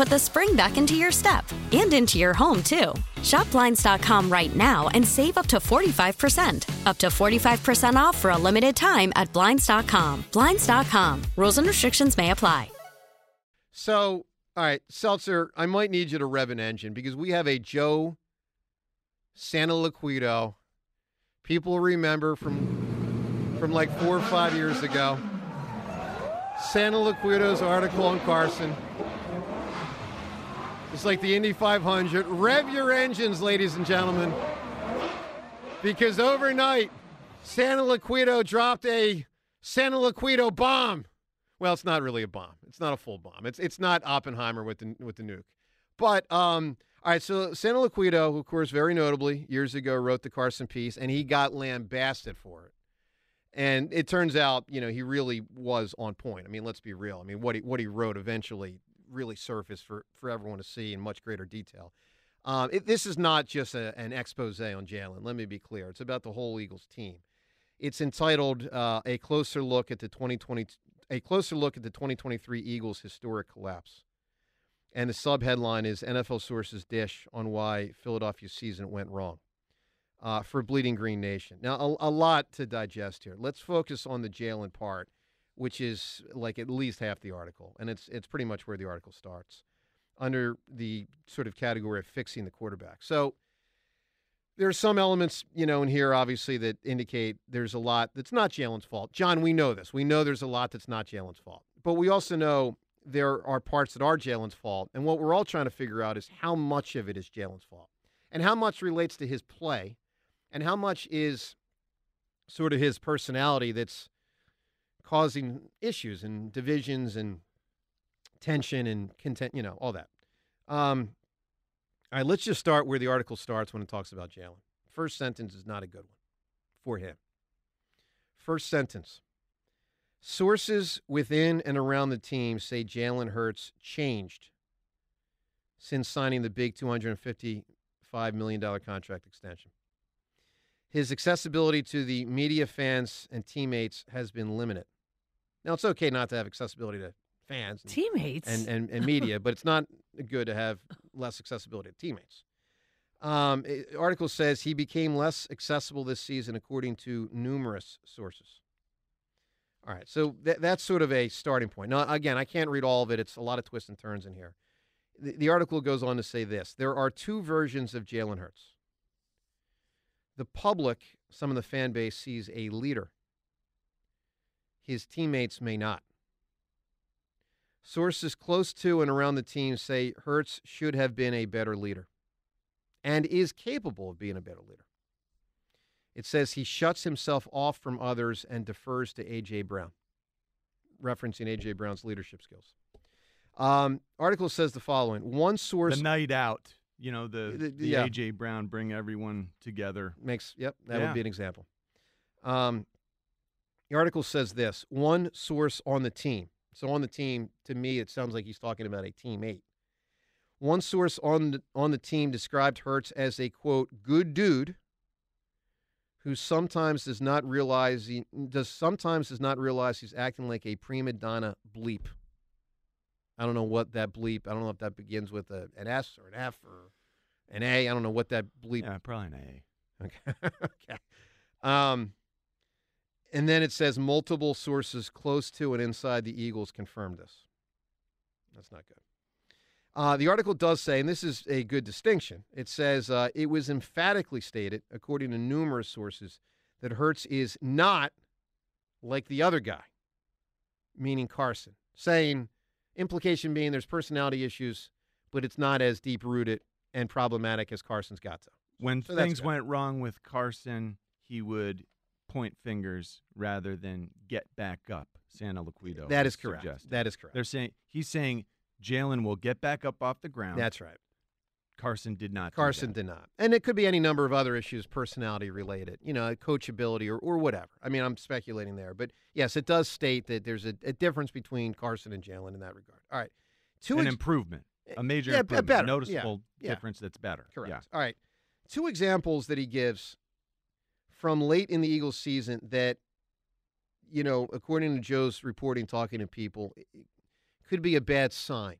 put the spring back into your step and into your home, too. Shop Blinds.com right now and save up to 45%. Up to 45% off for a limited time at Blinds.com. Blinds.com. Rules and restrictions may apply. So, all right, Seltzer, I might need you to rev an engine because we have a Joe Santoliquito. People remember from from like four or five years ago. Santoliquito's article on Carson. It's like the Indy 500. Rev your engines, ladies and gentlemen. Because overnight, Santoliquito dropped a Santoliquito bomb. Well, it's not really a bomb. It's not a full bomb. It's it's not Oppenheimer with the with the nuke. But um, all right, so Santoliquito, who of course very notably years ago wrote the Carson piece, and he got lambasted for it. And it turns out, you know, he really was on point. I mean, let's be real. I mean, what he what he wrote eventually really surfaced for for everyone to see in much greater detail. Um, it, this is not just a, an expose on Jalen. Let me be clear. It's about the whole Eagles team. It's entitled uh, "A Closer Look at the 2020 A Closer Look at the 2023 Eagles Historic Collapse," and the subheadline is "NFL Sources Dish on Why Philadelphia's Season Went Wrong." Uh, for Bleeding Green Nation. Now, a, a, lot to digest here. Let's focus on the Jalen part, which is like at least half the article, and it's it's pretty much where the article starts, under the sort of category of fixing the quarterback. So there are some elements, you know, in here obviously that indicate there's a lot that's not Jalen's fault. John, we know this. We know there's a lot that's not Jalen's fault, but we also know there are parts that are Jalen's fault, and what we're all trying to figure out is how much of it is Jalen's fault, and how much relates to his play and how much is sort of his personality that's causing issues and divisions and tension and content, you know, all that. Um, all right, let's just start where the article starts when it talks about Jalen. First sentence is not a good one for him. First sentence Sources within and around the team say Jalen Hurts changed since signing the big $255 million contract extension. His accessibility to the media, fans, and teammates has been limited. Now, it's okay not to have accessibility to fans, and, teammates, and, and, and media, but it's not good to have less accessibility to teammates. Um, article says he became less accessible this season, according to numerous sources. All right, so th- that's sort of a starting point. Now, again, I can't read all of it. It's a lot of twists and turns in here. The, the article goes on to say this there are two versions of Jalen Hurts. The public, some of the fan base, sees a leader. His teammates may not. Sources close to and around the team say Hurts should have been a better leader and is capable of being a better leader. It says he shuts himself off from others and defers to A.J. Brown, referencing A.J. Brown's leadership skills. Um, article says the following One source. The night out, you know, the, The- the, yeah. A.J. Brown bring everyone together. Makes, yep, that Yeah. would be an example. Um, the article says this one source on the team. So on the team, to me, it sounds like he's talking about a teammate. One source on the, on the team described Hurts as a quote good dude who sometimes does not realize he does sometimes does not realize he's acting like a prima donna bleep. I don't know what that bleep. I don't know if that begins with a, an S or an F or an A. I don't know what that bleep. Yeah, probably an A. Okay. okay. Um, and then it says multiple sources close to and inside the Eagles confirmed this. That's not good. Uh, the article does say, and this is a good distinction, it says uh, it was emphatically stated, according to numerous sources, that Hurts is not like the other guy, meaning Carson, saying, implication being there's personality issues, but it's not as deep rooted and problematic as Carson's got to. When So things went wrong with Carson, he would point fingers rather than get back up. Santoliquito. That is correct. suggested. That is correct. They're saying he's saying Jalen will get back up off the ground. That's right. Carson did not. Carson did not. And it could be any number of other issues, personality related, you know, coachability or, or whatever. I mean, I'm speculating there. But yes, it does state that there's a, a difference between Carson and Jalen in that regard. All right. Two An ex- improvement, a major yeah, a improvement, better, noticeable yeah, yeah. difference that's better. Correct. All right. Two examples that he gives from late in the Eagles season that, you know, according to Joe's reporting, talking to people, could be a bad sign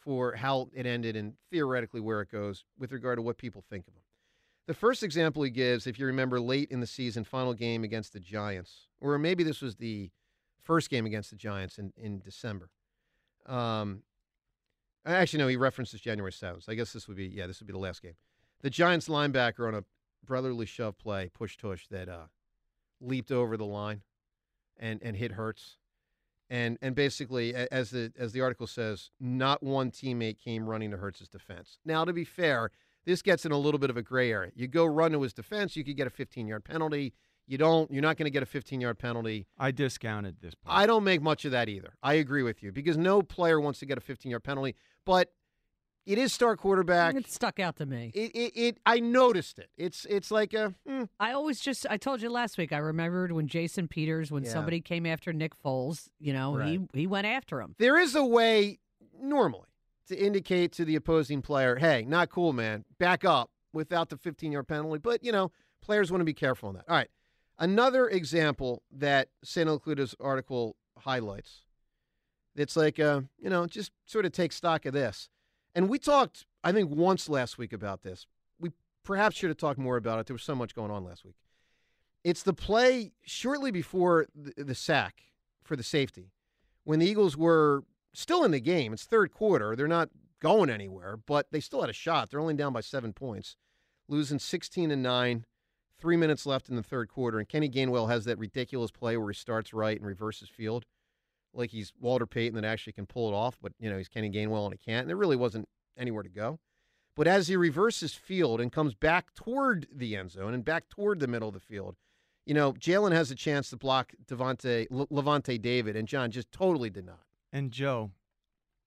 for how it ended and theoretically where it goes with regard to what people think of him. The first example he gives, if you remember, late in the season, final game against the Giants, or maybe this was the first game against the Giants in, in December. Um, actually, no, he references January 7th. So I guess this would be, yeah, this would be the last game. The Giants linebacker on a brotherly shove play, push tush, that uh, leaped over the line and, and hit Hurts. And, and basically, as the as the article says, not one teammate came running to Hurts's defense. Now, to be fair, this gets in a little bit of a gray area. You go run to his defense, you could get a 15 yard penalty. You don't. You're not going to get a 15 yard penalty. I discounted this. Part. I don't make much of that either. I agree with you because no player wants to get a 15 yard penalty, but it is star quarterback. It stuck out to me. It, it, it I noticed it. It's it's like a hmm, I always just I told you last week. I remembered when Jason Peters, when Yeah. somebody came after Nick Foles, you know, Right. he he went after him. there is a way normally to indicate to the opposing player, "Hey, not cool, man. Back up." Without the 15 yard penalty, but you know, players want to be careful on that. All right, another example that Santoliquito's article highlights. It's like, uh, you know, just sort of take stock of this. And we talked, I think, once last week about this. We perhaps should have talked more about it. There was so much going on last week. It's the play shortly before the, the sack for the safety when the Eagles were still in the game. It's third quarter. They're not going anywhere, but they still had a shot. They're only down by seven points, losing 16 to 9, three minutes left in the third quarter. And Kenny Gainwell has that ridiculous play where he starts right and reverses field like he's Walter Payton that actually can pull it off, but you know he's Kenny Gainwell and he can't. And there really wasn't anywhere to go. But as he reverses field and comes back toward the end zone and back toward the middle of the field, you know Jalen has a chance to block Devonte Le- Lavonte David, and John just totally did not. And Joe,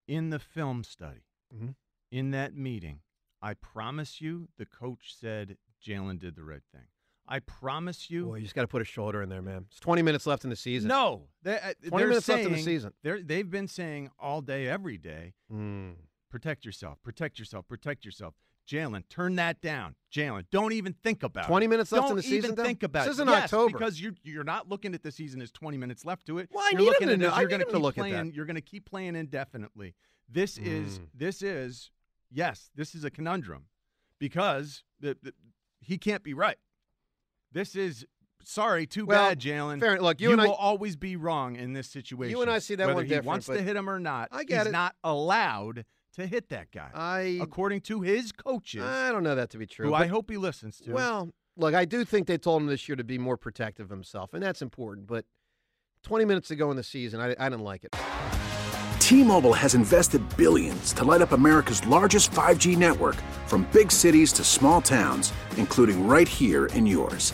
in the film study, Mhm. in that meeting, I promise you, the coach said Jalen did the right thing. I promise you. Boy, you just got to put a shoulder in there, man. It's 20 minutes left in the season. No, they, uh, 20 they're minutes left in the season. They're, they've been saying all day, every day, Mm. protect yourself, protect yourself, protect yourself. Jalen, turn that down. Jalen, don't even think about 20 it. minutes left in Don't the season, even though? think about This it. is in Yes, October. because you're you're not looking at the season as 20 minutes left to it. Well, I you're need him to at know- you're him to keep look at playing. that. You're going to keep playing indefinitely. This is Mm. this is yes, this is a conundrum because the, the, he can't be right. This is sorry, too Well, bad, Jalen. fair- look, you and I- will always be wrong in this situation. You and I see that Whether one he different, wants to hit him or not. I get he's it. not allowed to hit that guy, I according to his coaches, I don't know that to be true. who but- I hope he listens to. Well, look, I do think they told him this year to be more protective of himself, and that's important. But 20 minutes ago in the season, I, I didn't like it. T-Mobile has invested billions to light up America's largest 5G network from big cities to small towns, including right here in yours.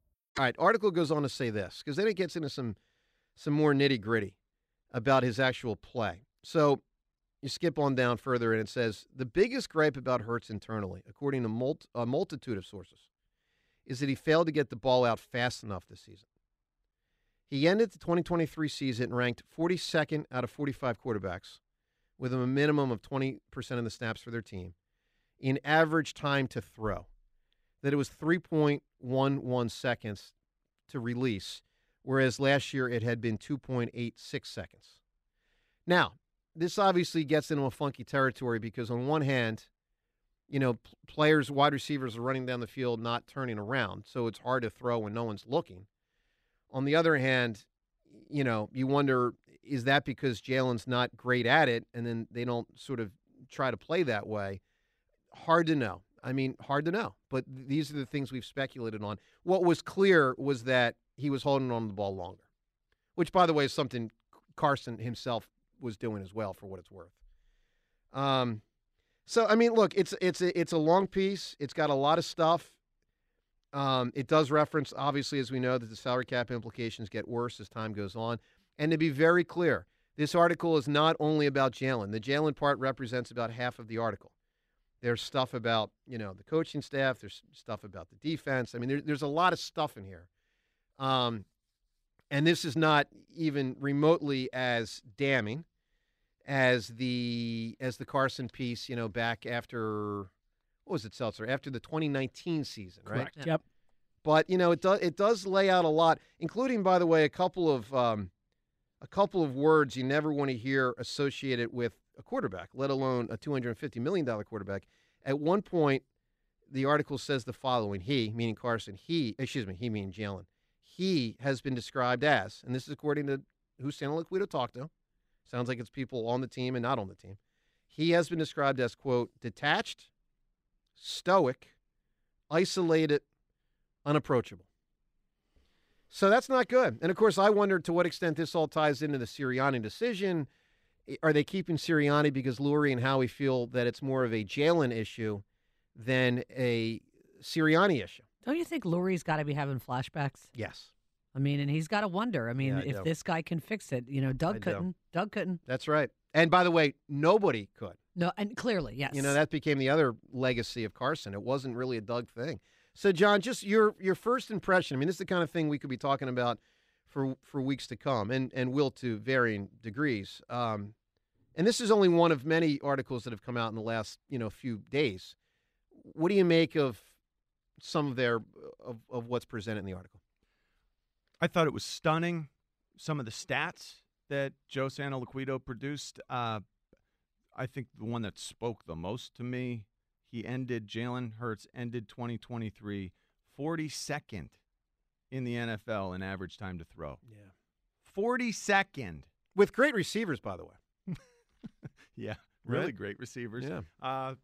All right, article goes on to say this because then it gets into some some more nitty gritty about his actual play. So you skip on down further, and it says the biggest gripe about Hurts internally, according to a multitude of sources, is that he failed to get the ball out fast enough this season. He ended the 2023 season ranked 42nd out of 45 quarterbacks, with a minimum of 20% of the snaps for their team, in average time to throw. That it was 3.11 seconds to release, whereas last year it had been 2.86 seconds. Now, this obviously gets into a funky territory because, on one hand, you know, players, wide receivers are running down the field, not turning around, so it's hard to throw when no one's looking. On the other hand, you know, you wonder is that because Jalen's not great at it and then they don't sort of try to play that way? Hard to know. I mean, hard to know. But these are the things we've speculated on. What was clear was that he was holding on to the ball longer, which, by the way, is something Carson himself was doing as well, for what it's worth. Um, so I mean, look, it's it's a, it's a long piece. It's got a lot of stuff. Um, it does reference, obviously, as we know, that the salary cap implications get worse as time goes on. And to be very clear, this article is not only about Jalen. The Jalen part represents about half of the article. There's stuff about you know the coaching staff. There's stuff about the defense. I mean, there, there's a lot of stuff in here. Um, and this is not even remotely as damning as the as the Carson piece, you know, back after what was it, Seltzer? After the 2019 season, right? Correct. Yep. But you know, it does it does lay out a lot, including, by the way, a couple of um, a couple of words you never want to hear associated with a quarterback, let alone a 250 million dollar quarterback. At one point, the article says the following: He, meaning Carson, he, excuse me, he meaning Jalen, he has been described as, and this is according to who Santoliquito talked to. Sounds like it's people on the team and not on the team. He has been described as quote detached, stoic, isolated, unapproachable. So that's not good. And of course, I wonder to what extent this all ties into the Sirianni decision. Are they keeping Sirianni because Lurie and Howie feel that it's more of a Jalen issue than a Sirianni issue? Don't you think Lurie's got to be having flashbacks? Yes, I mean, and he's got to wonder. I mean, Yeah, I if do. this guy can fix it, you know, Doug I couldn't. Doug couldn't. that's right. And by the way, nobody could. No, and clearly, yes. You know, that became the other legacy of Carson. It wasn't really a Doug thing. So, John, just your your first impression. I mean, this is the kind of thing we could be talking about for for weeks to come, and and will to varying degrees. Um, and this is only one of many articles that have come out in the last you know few days. What do you make of some of their of, of what's presented in the article? I thought it was stunning. Some of the stats that Joe Santoliquito produced. Uh, I think the one that spoke the most to me, he ended, Jalen Hurts ended 2023 42nd in the NFL in average time to throw. Yeah, 42nd. with great receivers, by the way. Yeah, really Right? great receivers. Yeah. Uh,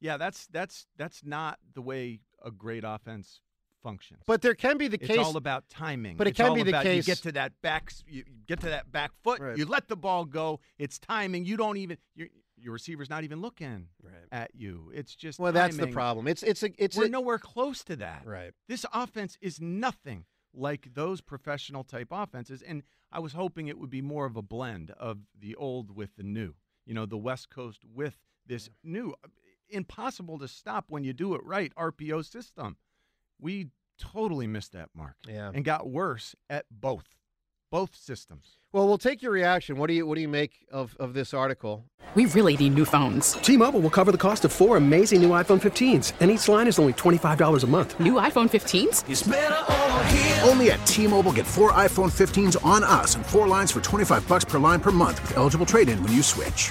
yeah, that's that's that's not the way a great offense functions. But there can be the it's case. It's all about timing. But it It's can all be the case- You get to that back. You get to that back foot. Right. You let the ball go. It's timing. You don't even. Your your receiver's not even looking Right. at you. It's just. well, that's the problem. It's it's a it's We're a, nowhere close to that. right. This offense is nothing like those professional type offenses. And I was hoping it would be more of a blend of the old with the new. You know, the West Coast with this new, impossible to stop when you do it right RPO system. We totally missed that mark. Yeah. And got worse at both, both systems. Well, we'll take your reaction. What do you What do you make of, of this article? We really need new phones. T-Mobile will cover the cost of four amazing new iPhone 15s, and each line is only $25 a month. New iPhone 15s? Only at T-Mobile get four iPhone 15s on us and four lines for 25 bucks per line per month with eligible trade-in when you switch.